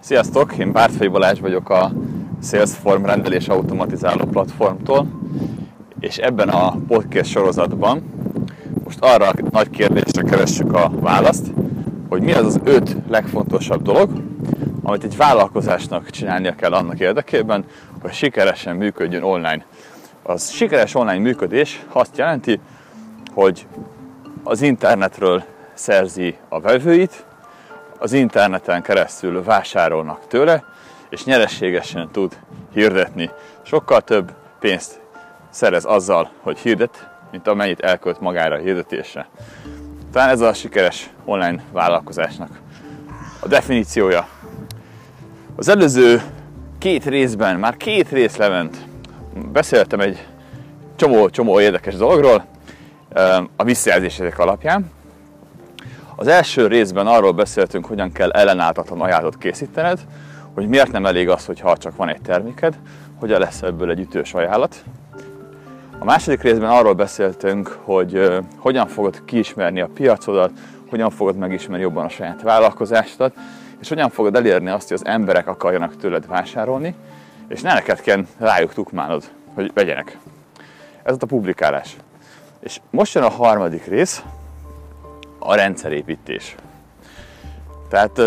Sziasztok, én Bártfai Balázs vagyok a Salesform rendelés automatizáló platformtól, és ebben a podcast sorozatban most arra a nagy kérdésre keressük a választ, hogy mi az az öt legfontosabb dolog, amit egy vállalkozásnak csinálnia kell annak érdekében, hogy sikeresen működjön online. Az sikeres online működés azt jelenti, hogy az internetről szerzi a vevőit, az interneten keresztül vásárolnak tőle, és nyerességesen tud hirdetni. Sokkal több pénzt szerez azzal, hogy hirdet, mint amennyit elkölt magára a hirdetésre. Talán ez a sikeres online vállalkozásnak a definíciója. Az előző két részben, már két rész lement, beszéltem egy csomó-csomó érdekes dologról a visszajelzések alapján. Az első részben arról beszéltünk, hogyan kell ellenálltatlan ajánlatot készítened, hogy miért nem elég az, hogy ha csak van egy terméked, hogyan lesz ebből egy ütős ajánlat. A második részben arról beszéltünk, hogy hogyan fogod kiismerni a piacodat, hogyan fogod megismerni jobban a saját vállalkozásodat, és hogyan fogod elérni azt, hogy az emberek akarjanak tőled vásárolni, és ne neked kell rájuk tukmálod, hogy vegyenek. Ez ott a publikálás. És most jön a harmadik rész, a rendszerépítés. Tehát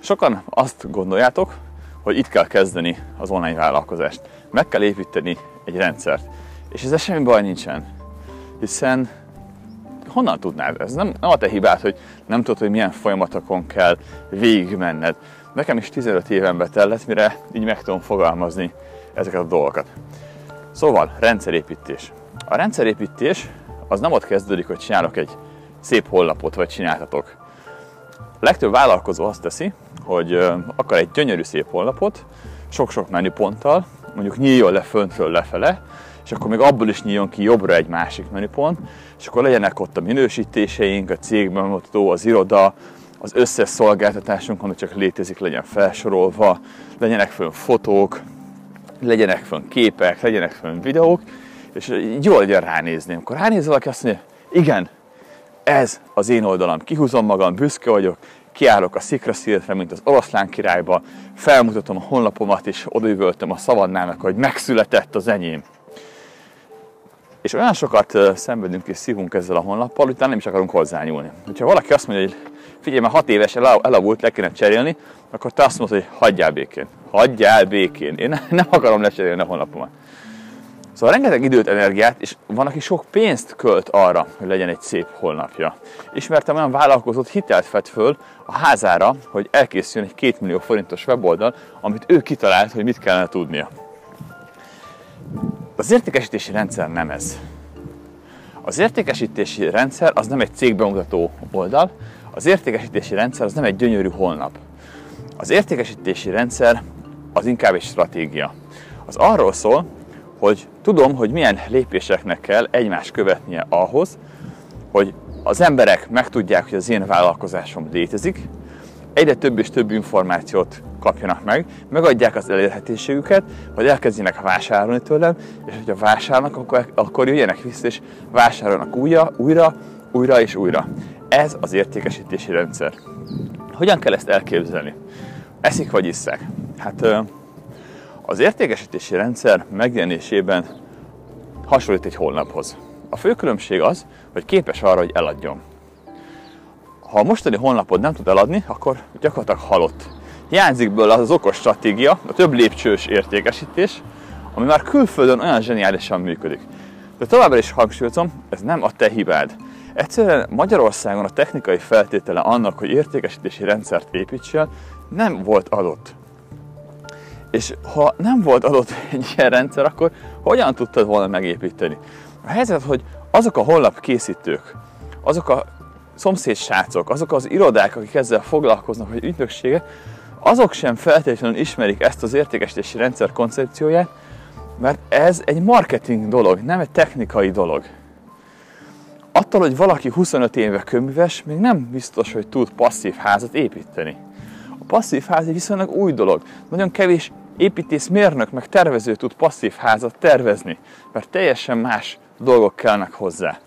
sokan azt gondoljátok, hogy itt kell kezdeni az online vállalkozást. Meg kell építeni egy rendszert. És ezzel semmi baj nincsen. Hiszen honnan tudnád? Ez nem, nem a te hibád, hogy nem tudod, hogy milyen folyamatokon kell végigmenned. Nekem is 15 éven betellett, mire így meg tudom fogalmazni ezeket a dolgokat. Szóval, rendszerépítés. A rendszerépítés az nem ott kezdődik, hogy csinálok egy szép honlapot, vagy csináltatok. A legtöbb vállalkozó azt teszi, hogy akar egy gyönyörű szép honlapot, sok-sok menüponttal, mondjuk nyíljon le föntről lefele, és akkor még abból is nyíljon ki jobbra egy másik menüpont, és akkor legyenek ott a minősítéseink, a cégbemutató, az iroda, az összes szolgáltatásunk, ami csak létezik, legyen felsorolva, legyenek fönn fotók, legyenek fönn képek, legyenek fönn videók, és jól legyen ránézni. Amikor ránéz valaki, azt mondja, igen, ez az én oldalam, kihúzom magam, büszke vagyok, kiállok a szikraszírtre, mint az oroszlán királyba, felmutatom a honlapomat, és odaüvöltöm a szavannának, hogy megszületett az enyém. És olyan sokat szenvedünk és szívunk ezzel a honlappal, hogy nem is akarunk hozzányúlni. Ha valaki azt mondja, hogy figyelj, már hat éves elavult, le kéne cserélni, akkor te azt mondod, hogy hagyjál békén. Hagyjál békén. Én nem akarom lecserélni a honlapomat. Szóval rengeteg időt, energiát, és van, aki sok pénzt költ arra, hogy legyen egy szép holnapja. Ismertem olyan vállalkozót, hitelt fett föl a házára, hogy elkészüljön egy 2 millió forintos weboldal, amit ő kitalált, hogy mit kellene tudnia. Az értékesítési rendszer nem ez. Az értékesítési rendszer az nem egy cégbemutató oldal, az értékesítési rendszer az nem egy gyönyörű honlap. Az értékesítési rendszer az inkább egy stratégia. Az arról szól, hogy tudom, hogy milyen lépéseknek kell egymást követnie ahhoz, hogy az emberek megtudják, hogy az én vállalkozásom létezik, egyre több és több információt kapjanak meg, megadják az elérhetőségüket, hogy elkezdjenek vásárolni tőlem, és hogyha vásárolnak, akkor, akkor jöjjenek vissza, és vásárolnak újra, újra, újra és újra. Ez az értékesítési rendszer. Hogyan kell ezt elképzelni? Eszik vagy isszák? Hát az értékesítési rendszer megjelenésében hasonlít egy honlaphoz. A fő különbség az, hogy képes arra, hogy eladjon. Ha a mostani honlapod nem tud eladni, akkor gyakorlatilag halott. Hiányzik belőle az, az okos stratégia, a több lépcsős értékesítés, ami már külföldön olyan zseniálisan működik. De továbbra is hangsúlyozom, ez nem a te hibád. Egyszerűen Magyarországon a technikai feltétele annak, hogy értékesítési rendszert építsél, nem volt adott. És ha nem volt adott egy ilyen rendszer, akkor hogyan tudtad volna megépíteni? A helyzet, hogy azok a honlap készítők, azok a szomszédsrácok, azok az irodák, akik ezzel foglalkoznak, vagy ügynökségek, azok sem feltétlenül ismerik ezt az értékesítési rendszer koncepcióját, mert ez egy marketing dolog, nem egy technikai dolog. Attól, hogy valaki 25 éve köműves, még nem biztos, hogy tud passzív házat építeni. A passzív ház egy viszonylag új dolog. Nagyon kevés építészmérnök meg tervező tud passzív házat tervezni, mert teljesen más dolgok kellnek hozzá.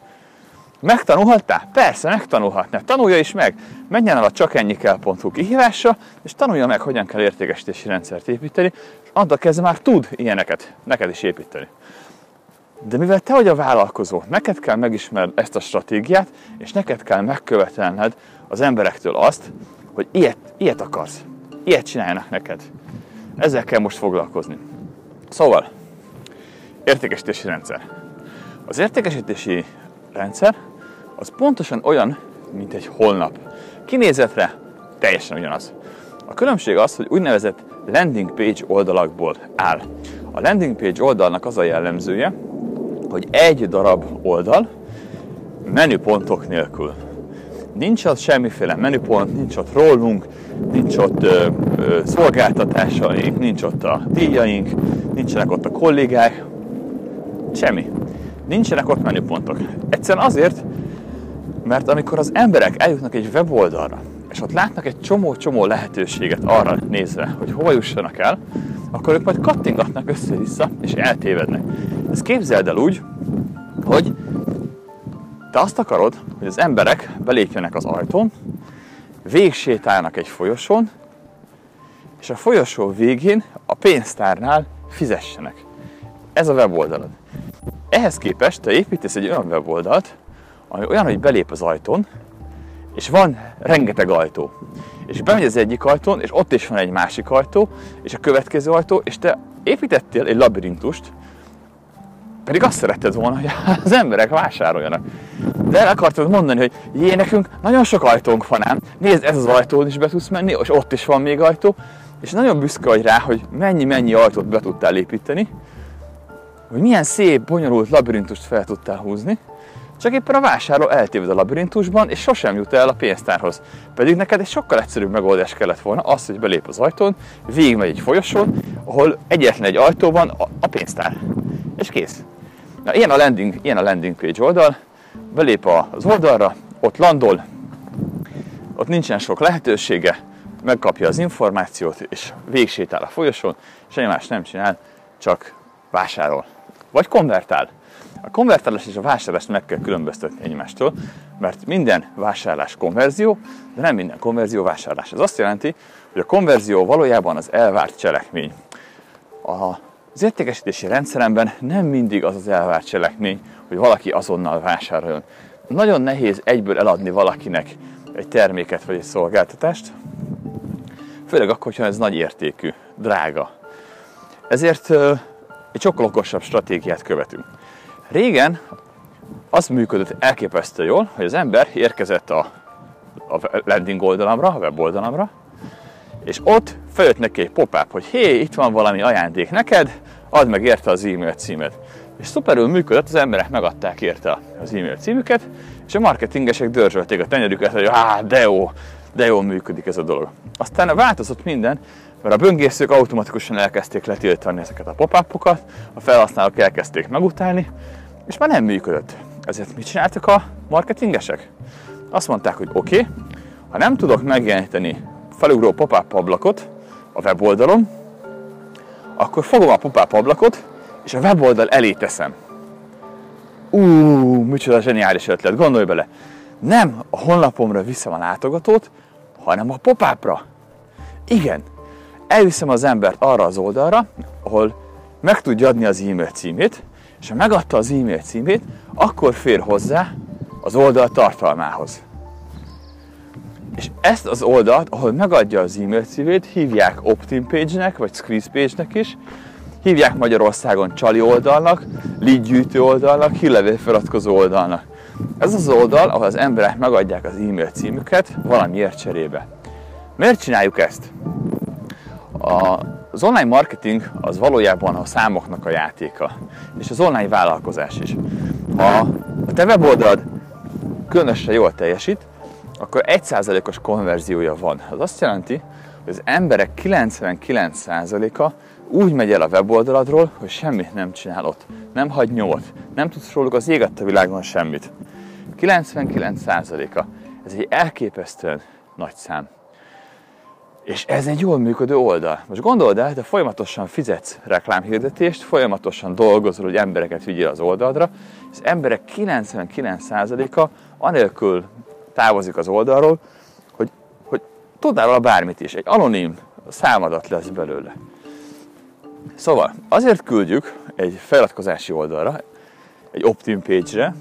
Megtanulhattál? Persze, megtanulhatná. Tanulja is meg. Menjen el a csakennyikel.hu kihívásra, és tanulja meg, hogyan kell értékesítési rendszert építeni, és annak kezdve már tud ilyeneket neked is építeni. De mivel te vagy a vállalkozó, neked kell megismerned ezt a stratégiát, és neked kell megkövetelned az emberektől azt, hogy ilyet, ilyet akarsz, ilyet csináljanak neked. Ezzel kell most foglalkozni. Szóval, értékesítési rendszer. Az értékesítési rendszer az pontosan olyan, mint egy holnap. Kinézetre teljesen ugyanaz. A különbség az, hogy úgynevezett landing page oldalakból áll. A landing page oldalnak az a jellemzője, hogy egy darab oldal menüpontok nélkül. Nincs ott semmiféle menüpont, nincs ott rólunk, nincs ott ö, ö, szolgáltatásaink, nincs ott a díjaink, nincsenek ott a kollégák, semmi. Nincsenek ott menüpontok. Egyszerűen azért, mert amikor az emberek eljutnak egy weboldalra, és ott látnak egy csomó-csomó lehetőséget arra nézve, hogy hova jussanak el, akkor ők majd kattingatnak össze-vissza, és eltévednek. Ezt képzeld el úgy, hogy te azt akarod, hogy az emberek belépjenek az ajtón, végsétálnak egy folyosón, és a folyosó végén a pénztárnál fizessenek. Ez a weboldalad. Ehhez képest te építesz egy olyan weboldalt, ami olyan, hogy belép az ajtón, és van rengeteg ajtó. És bemegy az egyik ajtón, és ott is van egy másik ajtó, és a következő ajtó, és te építettél egy labirintust, pedig azt szeretted volna, hogy az emberek vásároljanak. De el akartad mondani, hogy jé, nekünk nagyon sok ajtónk van ám, nézd, ez az ajtón is be tudsz menni, és ott is van még ajtó, és nagyon büszke vagy rá, hogy mennyi-mennyi ajtót be tudtál építeni, hogy milyen szép, bonyolult labirintust fel tudtál húzni, csak éppen a vásárló eltéved a labirintusban, és sosem jut el a pénztárhoz. Pedig neked egy sokkal egyszerűbb megoldás kellett volna, az, hogy belép az ajtón, végigmegy egy folyosón, ahol egyetlen egy ajtó van, a pénztár. És kész. Na, ilyen a landing, ilyen a landing page oldal, belép az oldalra, ott landol, ott nincsen sok lehetősége, megkapja az információt, és végsétál a folyosón, semmi más nem csinál, csak vásárol. Vagy konvertál. A konvertálás és a vásárlást meg kell különböztetni egymástól, mert minden vásárlás konverzió, de nem minden konverzió vásárlás. Ez azt jelenti, hogy a konverzió valójában az elvárt cselekmény. Az értékesítési rendszeremben nem mindig az az elvárt cselekmény, hogy valaki azonnal vásároljon. Nagyon nehéz egyből eladni valakinek egy terméket vagy egy szolgáltatást, főleg akkor, ha ez nagy értékű, drága. Ezért egy sokkal okosabb stratégiát követünk. Régen az működött elképesztő jól, hogy az ember érkezett a, a landing oldalamra, a weboldalamra, és ott feljött neki pop-up, hogy hé, itt van valami ajándék neked, add meg érte az e-mail címet. És szuperül működött, az emberek megadták érte az e-mail címüket, és a marketingesek dörzsölték a tenyerüket, hogy á, de jó, de jól működik ez a dolog. Aztán változott minden, mert a böngészők automatikusan elkezdték letiltani ezeket a pop-upokat, a felhasználók elkezdték megutálni, és már nem működött. Ezért mit csináltak a marketingesek? Azt mondták, hogy oké, okay, ha nem tudok megjeleníteni felugró pop-up ablakot a weboldalon, akkor fogom a pop-up ablakot, és a weboldal elé teszem. Ú, micsoda zseniális ötlet, gondolj bele! Nem a honlapomra viszem a látogatót, hanem a pop-upra. Igen, elviszem az embert arra az oldalra, ahol meg tudja adni az e-mail címét, és ha megadta az e-mail címét, akkor fér hozzá az oldal tartalmához. És ezt az oldalt, ahol megadja az e-mail címét, hívják opt-in page-nek, vagy squeeze page-nek is, hívják Magyarországon csali oldalnak, lead gyűjtő oldalnak, hírlevél feladkozó oldalnak. Ez az oldal, ahol az emberek megadják az e-mail címüket valamiért cserébe. Miért csináljuk ezt? A, az online marketing az valójában a számoknak a játéka, és az online vállalkozás is. Ha a te weboldalad különösen jól teljesít, akkor 1%-os konverziója van. Az azt jelenti, hogy az emberek 99%-a úgy megy el a weboldaladról, hogy semmit nem csinál ott. Nem hagy nyomot. Nem tudsz róluk az ég a világon semmit. 99%-a. Ez egy elképesztően nagy szám. És ez egy jól működő oldal. Most gondold el, te folyamatosan fizetsz reklámhirdetést, folyamatosan dolgozol, hogy embereket vigyél az oldaldra, és az emberek 99%-a anélkül távozik az oldalról, hogy, hogy tudnál róla bármit is. Egy anonim számadat lesz belőle. Szóval azért küldjük egy feliratkozási oldalra, egy opt-in page-re,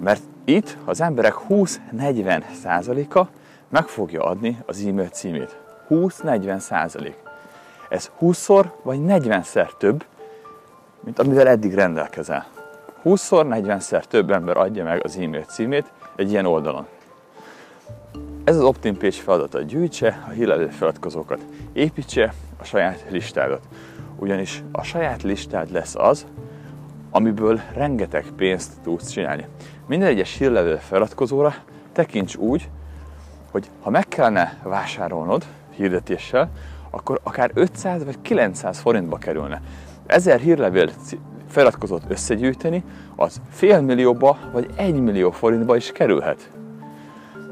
mert itt az emberek 20-40 százaléka meg fogja adni az e-mail címét. 20-40 százalék. Ez 20-szor vagy 40-szer több, mint amivel eddig rendelkezel. 20-szor, 40-szer több ember adja meg az e-mail címét egy ilyen oldalon. Ez az opt-in page feladata gyűjtse a hírlelő feliratkozókat, építse a saját listádat. Ugyanis a saját listád lesz az, amiből rengeteg pénzt tudsz csinálni. Minden egyes hírlevő feliratkozóra tekints úgy, hogy ha meg kellene vásárolnod hirdetéssel, akkor akár 500 vagy 900 forintba kerülne. Ezer hírlevél feliratkozót összegyűjteni, az fél millióba vagy egy millió forintba is kerülhet.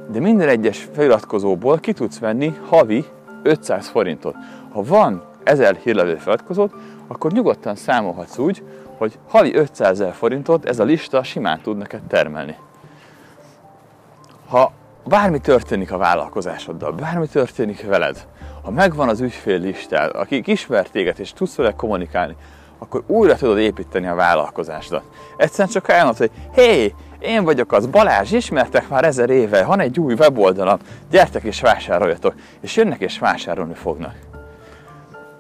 De minden egyes feliratkozóból ki tudsz venni havi 500 forintot. Ha van 1000 hírlevél feliratkozót, akkor nyugodtan számolhatsz úgy, hogy havi 500 ezer forintot ez a lista simán tud neked termelni. Ha bármi történik a vállalkozásoddal, bármi történik veled, ha megvan az ügyfél listád, akik ismer téged és tudsz vele kommunikálni, akkor újra tudod építeni a vállalkozásodat. Egyszerűen csak elmondod, hogy hé, hey, én vagyok az Balázs, ismertek már ezer éve, van egy új weboldalam, gyertek és vásároljatok, és jönnek és vásárolni fognak.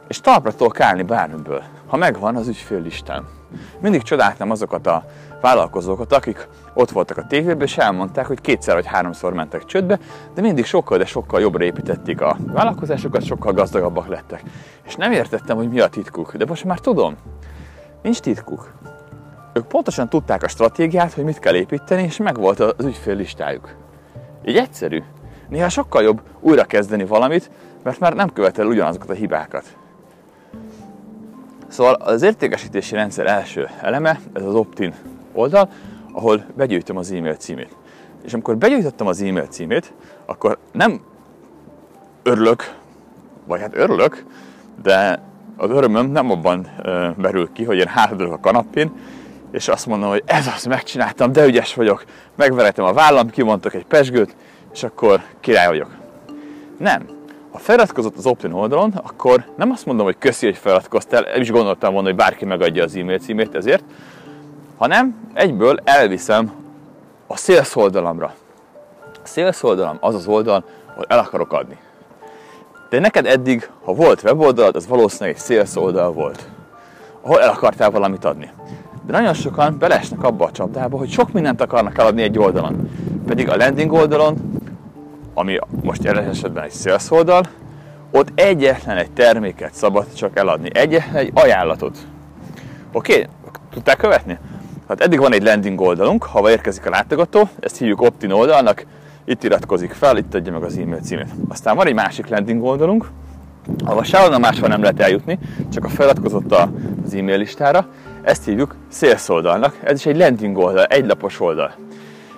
És talpra tudok állni bármiből, ha megvan az ügyféllistám. Mindig csodáltam azokat a vállalkozókat, akik ott voltak a tévében, és elmondták, hogy kétszer vagy háromszor mentek csődbe, de mindig sokkal, de sokkal jobbra építették a vállalkozásokat, sokkal gazdagabbak lettek. És nem értettem, hogy mi a titkuk, de most már tudom. Nincs titkuk. Ők pontosan tudták a stratégiát, hogy mit kell építeni, és meg volt az ügyfél listájuk. Így egyszerű. Néha sokkal jobb újra kezdeni valamit, mert már nem követel ugyanazokat a hibákat. Szóval az értékesítési rendszer első eleme, ez az opt-in oldal, ahol begyűjtöm az e-mail címét. És amikor begyűjtöttem az e-mail címét, akkor nem örülök, vagy hát örülök, de az örömöm nem abban merül ki, hogy én hátradőlök a kanapén, és azt mondom, hogy ez az, megcsináltam, de ügyes vagyok, megveretem a vállam, kimondtak egy pesgőt, és akkor király vagyok. Nem ha feliratkozott az Optin oldalon, akkor nem azt mondom, hogy köszi, hogy feliratkoztál, el is gondoltam volna, hogy bárki megadja az e-mail címét ezért, hanem egyből elviszem a sales oldalamra. A sales oldalam az az oldal, ahol el akarok adni. De neked eddig, ha volt weboldalad, az valószínűleg egy sales oldal volt, ahol el akartál valamit adni. De nagyon sokan belesnek abba a csapdába, hogy sok mindent akarnak eladni egy oldalon. Pedig a landing oldalon ami most jelen esetben egy sales oldal, ott egyetlen egy terméket szabad csak eladni, egyetlen egy ajánlatot. Oké? Okay? Tudták követni? Hát eddig van egy landing oldalunk, ha érkezik a látogató, ezt hívjuk opt-in oldalnak, itt iratkozik fel, itt adja meg az e-mail címét. Aztán van egy másik landing oldalunk, ahol sehonnan máshol nem lehet eljutni, csak a feliratkozott az e-mail listára, ezt hívjuk sales oldalnak, ez is egy landing oldal, egy lapos oldal.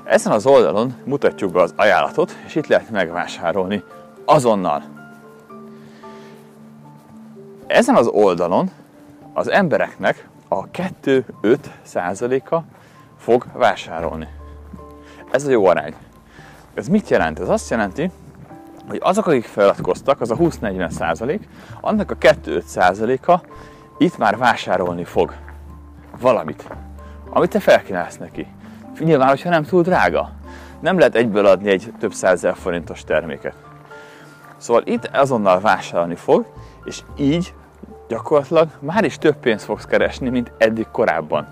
Ezen az oldalon mutatjuk be az ajánlatot, és itt lehet megvásárolni azonnal. Ezen az oldalon az embereknek a 2-5 százaléka fog vásárolni. Ez a jó arány. Ez mit jelent? Ez azt jelenti, hogy azok, akik feliratkoztak, az a 20-40 százalék, annak a 2-5 százaléka itt már vásárolni fog valamit, amit te felkínálsz neki. Nyilván, hogyha nem túl drága. Nem lehet egyből adni egy több százezer forintos terméket. Szóval itt azonnal vásárolni fog, és így gyakorlatilag már is több pénzt fogsz keresni, mint eddig korábban.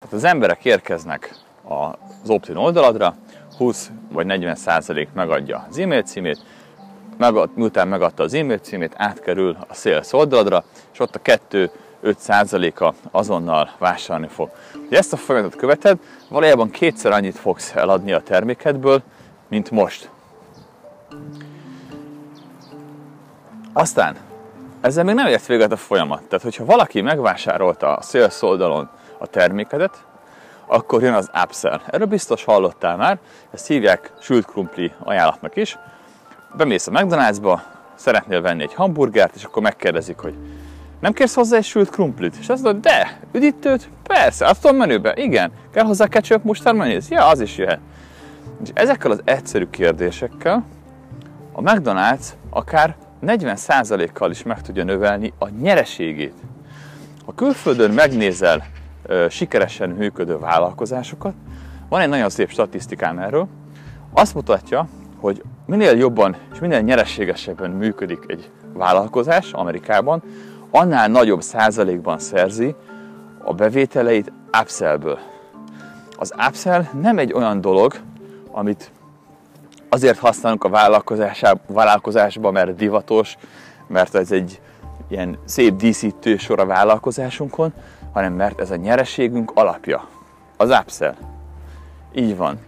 Hát az emberek érkeznek az Optin oldaladra, 20 vagy 40 százalék megadja az e-mail címét, megad, miután megadta az e-mail címét, átkerül a sales oldaladra, és ott a 2-5%-a azonnal vásárolni fog. Ha ezt a folyamatot követed, valójában kétszer annyit fogsz eladni a termékedből, mint most. Aztán, ezzel még nem ért véget a folyamat. Tehát, hogyha valaki megvásárolta a sales oldalon a termékedet, akkor jön az upsell. Erről biztos hallottál már, ezt hívják sült krumpli ajánlatnak is. Bemész a McDonald'sba, szeretnél venni egy hamburgert, és akkor megkérdezik, hogy nem kérsz hozzá egy sült krumplit? És azt mondod, de, üdítőt? Persze, azt tudom menübe, igen. Kell hozzá ketchup, mustard, mayonnaise? Ja, az is jöhet. És ezekkel az egyszerű kérdésekkel a McDonald's akár 40%-kal is meg tudja növelni a nyereségét. Ha külföldön megnézel ö, sikeresen működő vállalkozásokat, van egy nagyon szép statisztikám erről, azt mutatja, hogy minél jobban és minél nyereségesebben működik egy vállalkozás Amerikában, annál nagyobb százalékban szerzi a bevételeit upsellből. Az upsell nem egy olyan dolog, amit azért használunk a vállalkozásban, mert divatos, mert ez egy ilyen szép díszítő sor a vállalkozásunkon, hanem mert ez a nyereségünk alapja. Az upsell. Így van.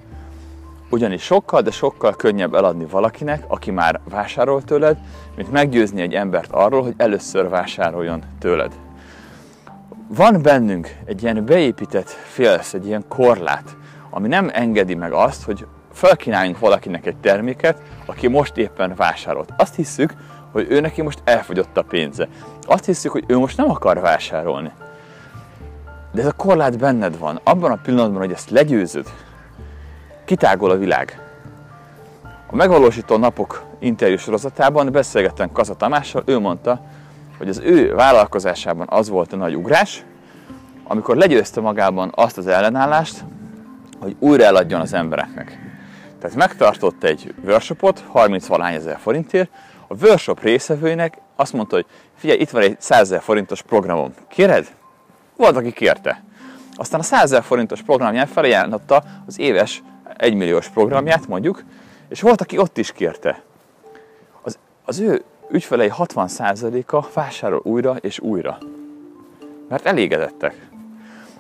Ugyanis sokkal, de sokkal könnyebb eladni valakinek, aki már vásárol tőled, mint meggyőzni egy embert arról, hogy először vásároljon tőled. Van bennünk egy ilyen beépített félsz, egy ilyen korlát, ami nem engedi meg azt, hogy felkínáljunk valakinek egy terméket, aki most éppen vásárolt. Azt hiszük, hogy ő neki most elfogyott a pénze. Azt hiszük, hogy ő most nem akar vásárolni. De ez a korlát benned van. Abban a pillanatban, hogy ezt legyőzöd, kitágol a világ. A megvalósító napok interjú sorozatában beszélgettem Kaza Tamással, ő mondta, hogy az ő vállalkozásában az volt a nagy ugrás, amikor legyőzte magában azt az ellenállást, hogy újra eladjon az embereknek. Tehát megtartott egy workshopot, 30 valány ezer forintért, a workshop részevőinek azt mondta, hogy figyelj, itt van egy 100 ezer forintos programom, kéred? Volt, aki kérte. Aztán a 100 ezer forintos programján felajánlotta az éves 1 milliós programját mondjuk, és volt, aki ott is kérte. Az, az ő ügyfelei 60%-a vásárol újra és újra. Mert elégedettek.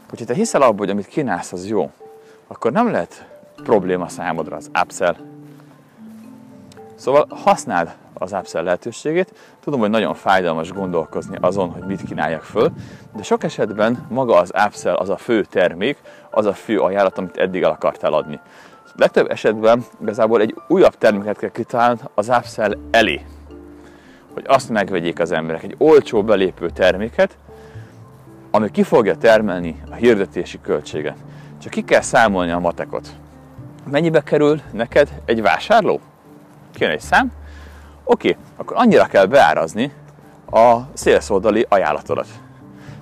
Hogyha te hiszel abban, hogy amit kínálsz, az jó, akkor nem lehet probléma számodra az upsell. Szóval használd az upsell lehetőségét. Tudom, hogy nagyon fájdalmas gondolkozni azon, hogy mit kínáljak föl, de sok esetben maga az upsell az a fő termék, az a fő ajánlat, amit eddig el akartál adni. Legtöbb esetben igazából egy újabb terméket kell kitalálni az upsell elé, hogy azt megvegyék az emberek. Egy olcsó belépő terméket, ami ki fogja termelni a hirdetési költséget. Csak ki kell számolni a matekot. Mennyibe kerül neked egy vásárló? Kijön egy szám. Oké, akkor annyira kell beárazni a szélszoldali ajánlatodat.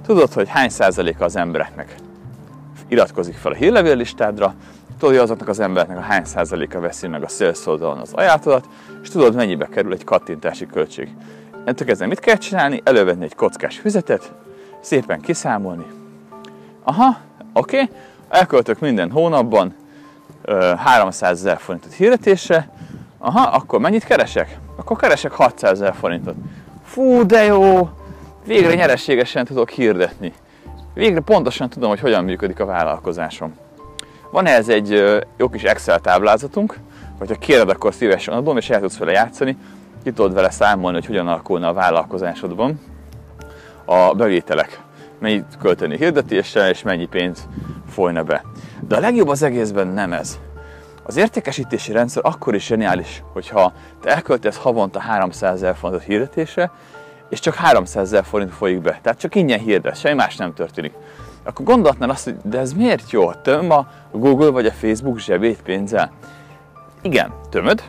Tudod, hogy hány százaléka az embereknek iratkozik fel a hírlevél listádra, tudod, hogy azoknak az embereknek a hány százaléka veszi meg a szélszoldalon az ajánlatodat, és tudod, mennyibe kerül egy kattintási költség. Ennek kezdve mit kell csinálni? Elővenni egy kockás füzetet, szépen kiszámolni. Aha, oké, okay, elköltök minden hónapban 300 ezer forintot hirdetésre, aha, akkor mennyit keresek? Akkor keresek 600 ezer forintot. Fú, de jó! Végre nyerességesen tudok hirdetni. Végre pontosan tudom, hogy hogyan működik a vállalkozásom. Van ez egy jó kis Excel táblázatunk, hogyha kéred, akkor szívesen adom, és el tudsz vele játszani, ki tudod vele számolni, hogy hogyan alakulna a vállalkozásodban a bevételek. Mennyit költeni hirdetésre, és mennyi pénz folyna be. De a legjobb az egészben nem ez. Az értékesítési rendszer akkor is zseniális, hogyha te elköltesz havonta 300 ezer forintot hirdetésre, és csak 300 ezer forint folyik be. Tehát csak ingyen hirdet, semmi más nem történik. Akkor gondolhatnál azt, hogy de ez miért jó? Töm a Google vagy a Facebook zsebét pénzzel? Igen, tömöd,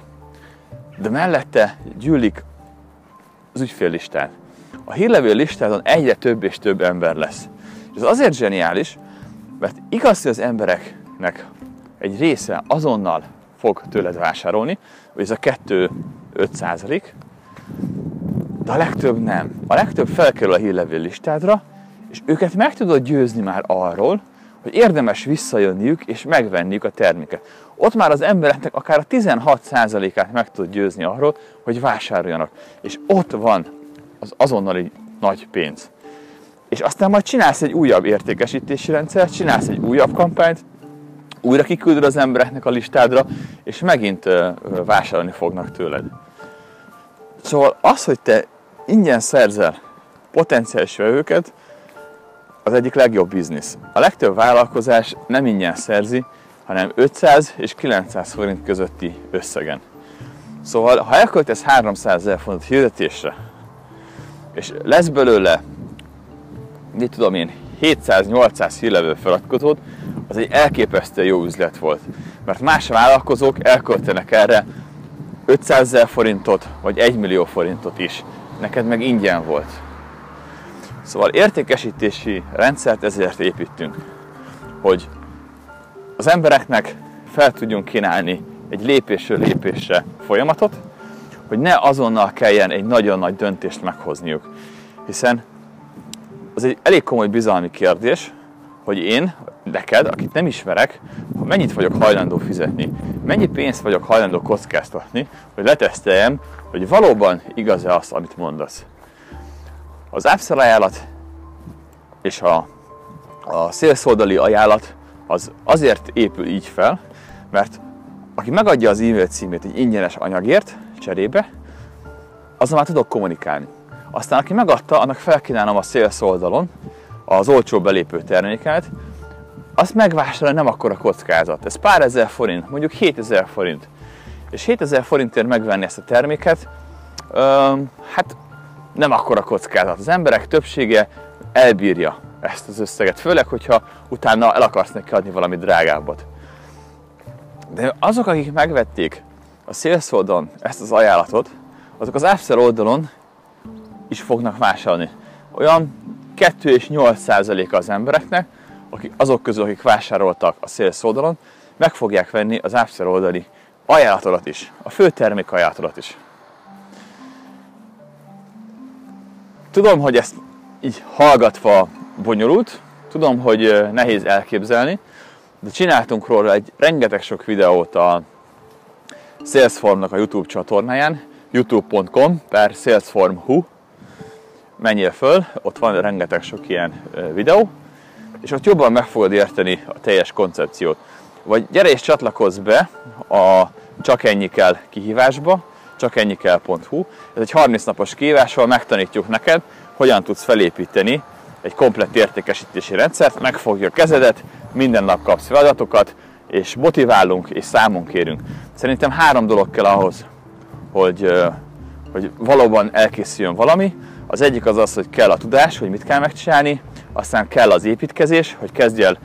de mellette gyűlik az ügyféllistán. A hírlevél listádon egyre több és több ember lesz. És ez azért zseniális, mert igaz, hogy az embereknek egy része azonnal fog tőled vásárolni, vagy ez a 2-5 százalék, de a legtöbb nem. A legtöbb felkerül a hírlevél listádra, és őket meg tudod győzni már arról, hogy érdemes visszajönniük és megvenniük a terméket. Ott már az embereknek akár a 16%-át meg tudod győzni arról, hogy vásároljanak. És ott van az azonnali nagy pénz és aztán majd csinálsz egy újabb értékesítési rendszert, csinálsz egy újabb kampányt, újra kiküldöd az embereknek a listádra, és megint vásárolni fognak tőled. Szóval az, hogy te ingyen szerzel potenciális vevőket, az egyik legjobb biznisz. A legtöbb vállalkozás nem ingyen szerzi, hanem 500 és 900 forint közötti összegen. Szóval, ha elköltesz 300 ezer forintot hirdetésre, és lesz belőle, mit tudom én, 700-800 hírlevő feliratkozót, az egy elképesztően jó üzlet volt. Mert más vállalkozók elköltenek erre 500 ezer forintot, vagy 1 millió forintot is. Neked meg ingyen volt. Szóval értékesítési rendszert ezért építünk, hogy az embereknek fel tudjunk kínálni egy lépésről lépésre folyamatot, hogy ne azonnal kelljen egy nagyon nagy döntést meghozniuk. Hiszen az egy elég komoly bizalmi kérdés, hogy én, neked, akit nem ismerek, mennyit vagyok hajlandó fizetni, mennyi pénzt vagyok hajlandó kockáztatni, hogy leteszteljem, hogy valóban igaz-e az, amit mondasz. Az upsell ajánlat és a, a szélszoldali ajánlat az azért épül így fel, mert aki megadja az e-mail címét egy ingyenes anyagért cserébe, azzal már tudok kommunikálni. Aztán aki megadta, annak felkínálom a sales az olcsó belépő terméket, azt megvásárolni nem akkor a kockázat. Ez pár ezer forint, mondjuk 7000 forint. És 7000 forintért megvenni ezt a terméket, öm, hát nem akkor a kockázat. Az emberek többsége elbírja ezt az összeget, főleg, hogyha utána el akarsz neki adni valami drágábbat. De azok, akik megvették a sales oldalon ezt az ajánlatot, azok az upsell oldalon is fognak vásárolni. Olyan 2 és 8 százaléka az embereknek, akik, azok közül, akik vásároltak a sales oldalon, meg fogják venni az upsell oldali ajánlatodat is, a fő termék ajánlatodat is. Tudom, hogy ezt így hallgatva bonyolult, tudom, hogy nehéz elképzelni, de csináltunk róla egy rengeteg sok videót a Salesformnak a YouTube csatornáján, youtube.com per salesform.hu menjél föl, ott van rengeteg sok ilyen videó, és ott jobban meg fogod érteni a teljes koncepciót. Vagy gyere és csatlakozz be a Csak ennyi kell kihívásba, kell.hu. Ez egy 30 napos kihívással megtanítjuk neked, hogyan tudsz felépíteni egy komplett értékesítési rendszert, megfogja a kezedet, minden nap kapsz feladatokat, és motiválunk és számon kérünk. Szerintem három dolog kell ahhoz, hogy, hogy valóban elkészüljön valami. Az egyik az az, hogy kell a tudás, hogy mit kell megcsinálni, aztán kell az építkezés, hogy kezdj el,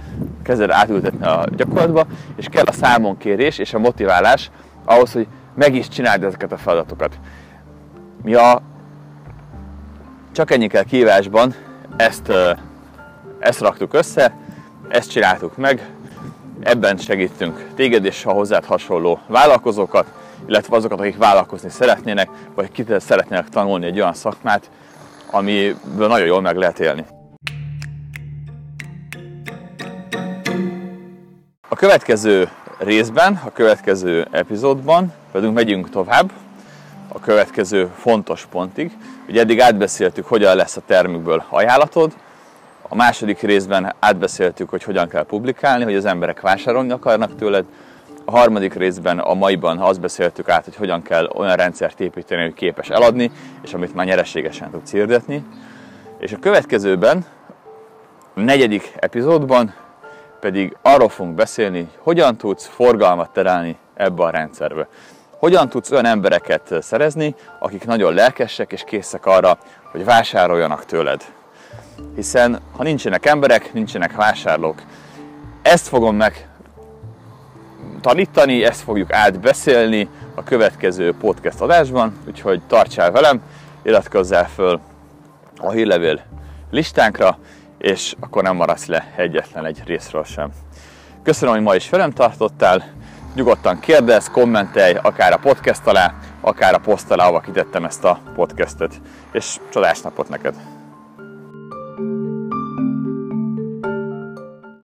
kezdj el átültetni a gyakorlatba, és kell a számonkérés és a motiválás ahhoz, hogy meg is csináld ezeket a feladatokat. Mi a csak ennyi kell kívásban ezt, ezt raktuk össze, ezt csináltuk meg, ebben segítünk téged és a hozzád hasonló vállalkozókat, illetve azokat, akik vállalkozni szeretnének, vagy ki szeretnének tanulni egy olyan szakmát, amiből nagyon jól meg lehet élni. A következő részben, a következő epizódban pedig megyünk tovább a következő fontos pontig. Ugye eddig átbeszéltük, hogyan lesz a termékből ajánlatod, a második részben átbeszéltük, hogy hogyan kell publikálni, hogy az emberek vásárolni akarnak tőled. A harmadik részben, a maiban azt beszéltük át, hogy hogyan kell olyan rendszert építeni, hogy képes eladni, és amit már nyereségesen tudsz hirdetni. És a következőben, a negyedik epizódban pedig arról fogunk beszélni, hogyan tudsz forgalmat terelni ebbe a rendszerbe. Hogyan tudsz olyan embereket szerezni, akik nagyon lelkesek és készek arra, hogy vásároljanak tőled. Hiszen ha nincsenek emberek, nincsenek vásárlók. Ezt fogom meg tanítani, ezt fogjuk átbeszélni a következő podcast adásban, úgyhogy tartsál velem, iratkozzál föl a hírlevél listánkra, és akkor nem maradsz le egyetlen egy részről sem. Köszönöm, hogy ma is velem tartottál, nyugodtan kérdezz, kommentelj, akár a podcast alá, akár a poszt alá, ahova kitettem ezt a podcastet, és csodás napot neked! thank you